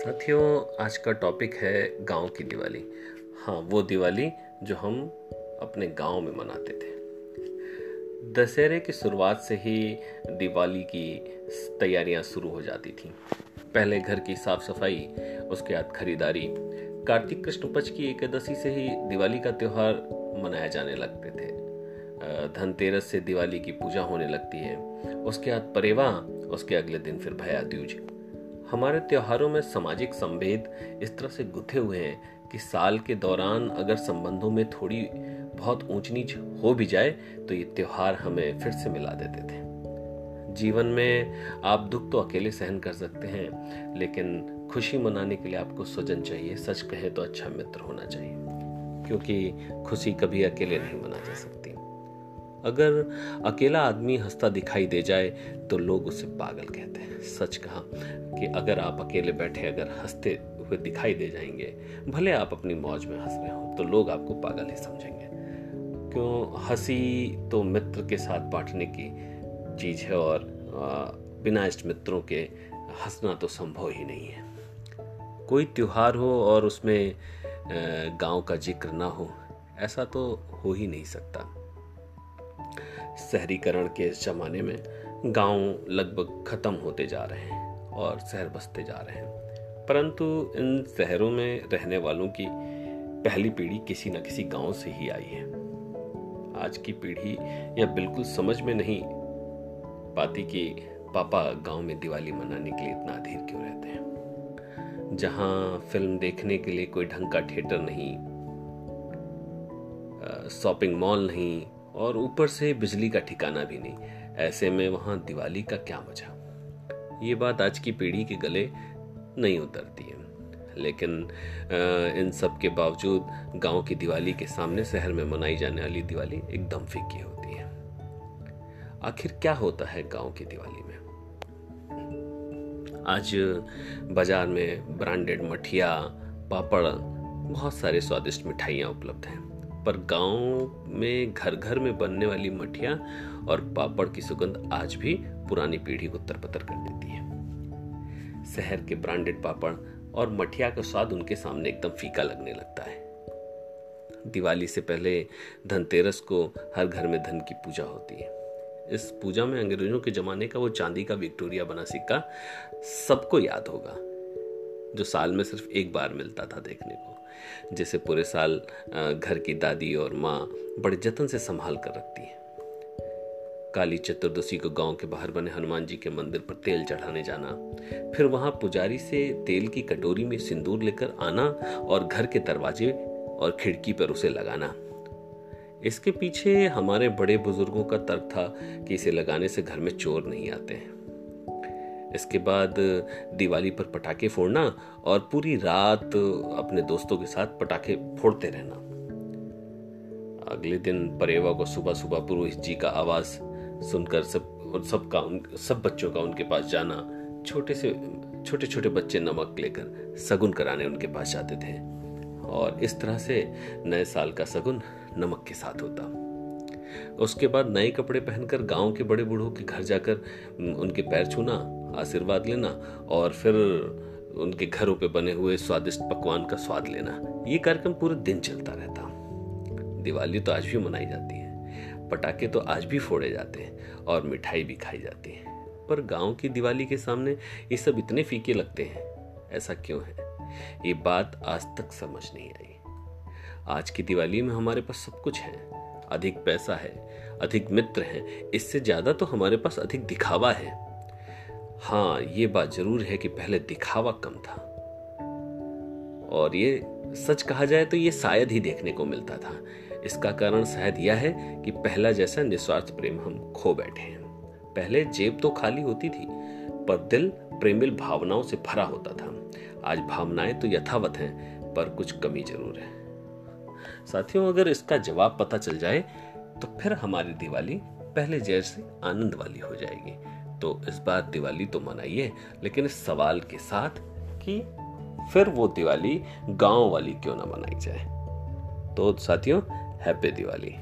साथियों, आज का टॉपिक है गाँव की दिवाली। हाँ वो दिवाली जो हम अपने गाँव में मनाते थे। दशहरे की शुरुआत से ही दिवाली की तैयारियाँ शुरू हो जाती थी। पहले घर की साफ़ सफ़ाई उसके बाद खरीदारी। कार्तिक कृष्ण पक्ष की एकादशी से ही दिवाली का त्यौहार मनाया जाने लगते थे। धनतेरस से दिवाली की पूजा होने लगती है। उसके बाद परेवा, उसके अगले दिन फिर भया दूज हमारे त्योहारों में सामाजिक संवेद इस तरह से गुथे हुए हैं कि साल के दौरान अगर संबंधों में थोड़ी बहुत ऊंच नीच हो भी जाए तो ये त्योहार हमें फिर से मिला देते थे। जीवन में आप दुख तो अकेले सहन कर सकते हैं, लेकिन खुशी मनाने के लिए आपको स्वजन चाहिए। सच कहे तो अच्छा मित्र होना चाहिए, क्योंकि खुशी कभी अकेले नहीं मना जा सकती। अगर अकेला आदमी हंसता दिखाई दे जाए तो लोग उसे पागल कहते हैं। सच कहा कि अगर आप अकेले बैठे अगर हँसते हुए दिखाई दे जाएँगे, भले आप अपनी मौज में हंस रहे हो तो लोग आपको पागल ही समझेंगे। क्यों? हँसी तो मित्र के साथ बांटने की चीज़ है और बिना इष्ट मित्रों के हंसना तो संभव ही नहीं है। कोई त्यौहार हो और उसमें गाँव का ज़िक्र ना हो, ऐसा तो हो ही नहीं सकता। शहरीकरण के जमाने में गाँव लगभग खत्म होते जा रहे हैं और शहर बसते जा रहे हैं। परंतु इन शहरों में रहने वालों की पहली पीढ़ी किसी न किसी गाँव से ही आई है। आज की पीढ़ी यह बिल्कुल समझ में नहीं पाती कि पापा गाँव में दिवाली मनाने के लिए इतना अधीर क्यों रहते हैं। जहाँ फ़िल्म देखने के लिए कोई ढंग का थिएटर नहीं शॉपिंग मॉल नहीं और ऊपर से बिजली का ठिकाना भी नहीं। ऐसे में वहाँ दिवाली का क्या मज़ा? ये बात आज की पीढ़ी के गले नहीं उतरती है। लेकिन इन सब के बावजूद गाँव की दिवाली के सामने शहर में मनाई जाने वाली दिवाली एकदम फीकी होती है। आखिर क्या होता है गाँव की दिवाली में? आज बाज़ार में ब्रांडेड मठिया, पापड़, बहुत सारे स्वादिष्ट मिठाइयाँ उपलब्ध हैं। पर गाँव में घर घर में बनने वाली मठिया और पापड़ की सुगंध आज भी पुरानी पीढ़ी को तरपतर कर देती है। शहर के ब्रांडेड पापड़ और मठिया का स्वाद उनके सामने एकदम फीका लगने लगता है। दिवाली से पहले धनतेरस को हर घर में धन की पूजा होती है। इस पूजा में अंग्रेज़ों के जमाने का वो चांदी का विक्टोरिया बना सिक्का सबको याद होगा। जो साल में सिर्फ़ एक बार मिलता था देखने को, जिसे पूरे साल घर की दादी और माँ बड़े जतन से संभाल कर रखती है। काली चतुर्दशी को गाँव के बाहर बने हनुमान जी के मंदिर पर तेल चढ़ाने जाना, फिर वहाँ पुजारी से तेल की कटोरी में सिंदूर लेकर आना और घर के दरवाजे और खिड़की पर उसे लगाना। इसके पीछे हमारे बड़े बुज़ुर्गों का तर्क था कि इसे लगाने से घर में चोर नहीं आते हैं। इसके बाद दिवाली पर पटाखे फोड़ना और पूरी रात अपने दोस्तों के साथ पटाखे फोड़ते रहना। अगले दिन परेवा को सुबह सुबह पुरोहित जी का आवाज़ सुनकर सब, और सबका उन, सब बच्चों का उनके पास जाना, छोटे से छोटे छोटे बच्चे नमक लेकर सगुन कराने उनके पास जाते थे। और इस तरह से नए साल का सगुन नमक के साथ होता। उसके बाद नए कपड़े पहनकर गाँव के बड़े बूढ़ों के घर जाकर उनके पैर छूना, आशीर्वाद लेना और फिर उनके घरों पे बने हुए स्वादिष्ट पकवान का स्वाद लेना। ये कार्यक्रम पूरे दिन चलता रहता। दिवाली तो आज भी मनाई जाती है। पटाखे तो आज भी फोड़े जाते हैं और मिठाई भी खाई जाती है। पर गाँव की दिवाली के सामने ये सब इतने फीके लगते हैं। ऐसा क्यों है? ये बात आज तक समझ नहीं आई। आज की दिवाली में हमारे पास सब कुछ है। अधिक पैसा है, अधिक मित्र हैं, इससे ज़्यादा तो हमारे पास अधिक दिखावा है। हाँ ये बात ज़रूर है कि पहले दिखावा कम था। और ये सच कहा जाए तो ये शायद ही देखने को मिलता था। इसका कारण शायद यह है कि पहला जैसा निस्वार्थ प्रेम हम खो बैठे हैं। पहले जेब तो खाली होती थी, पर दिल प्रेमिल भावनाओं से भरा होता था। आज भावनाएँ तो यथावत हैं, पर कुछ कमी ज़रूर है। साथियों, अगर इसका जवाब पता चल जाए तो फिर हमारी दिवाली पहले जैसे आनंद वाली हो जाएगी। तो इस बार दिवाली तो मनाइए लेकिन इस सवाल के साथ कि फिर वो दिवाली गाँव वाली क्यों ना मनाई जाए? तो साथियों, हैप्पी दिवाली।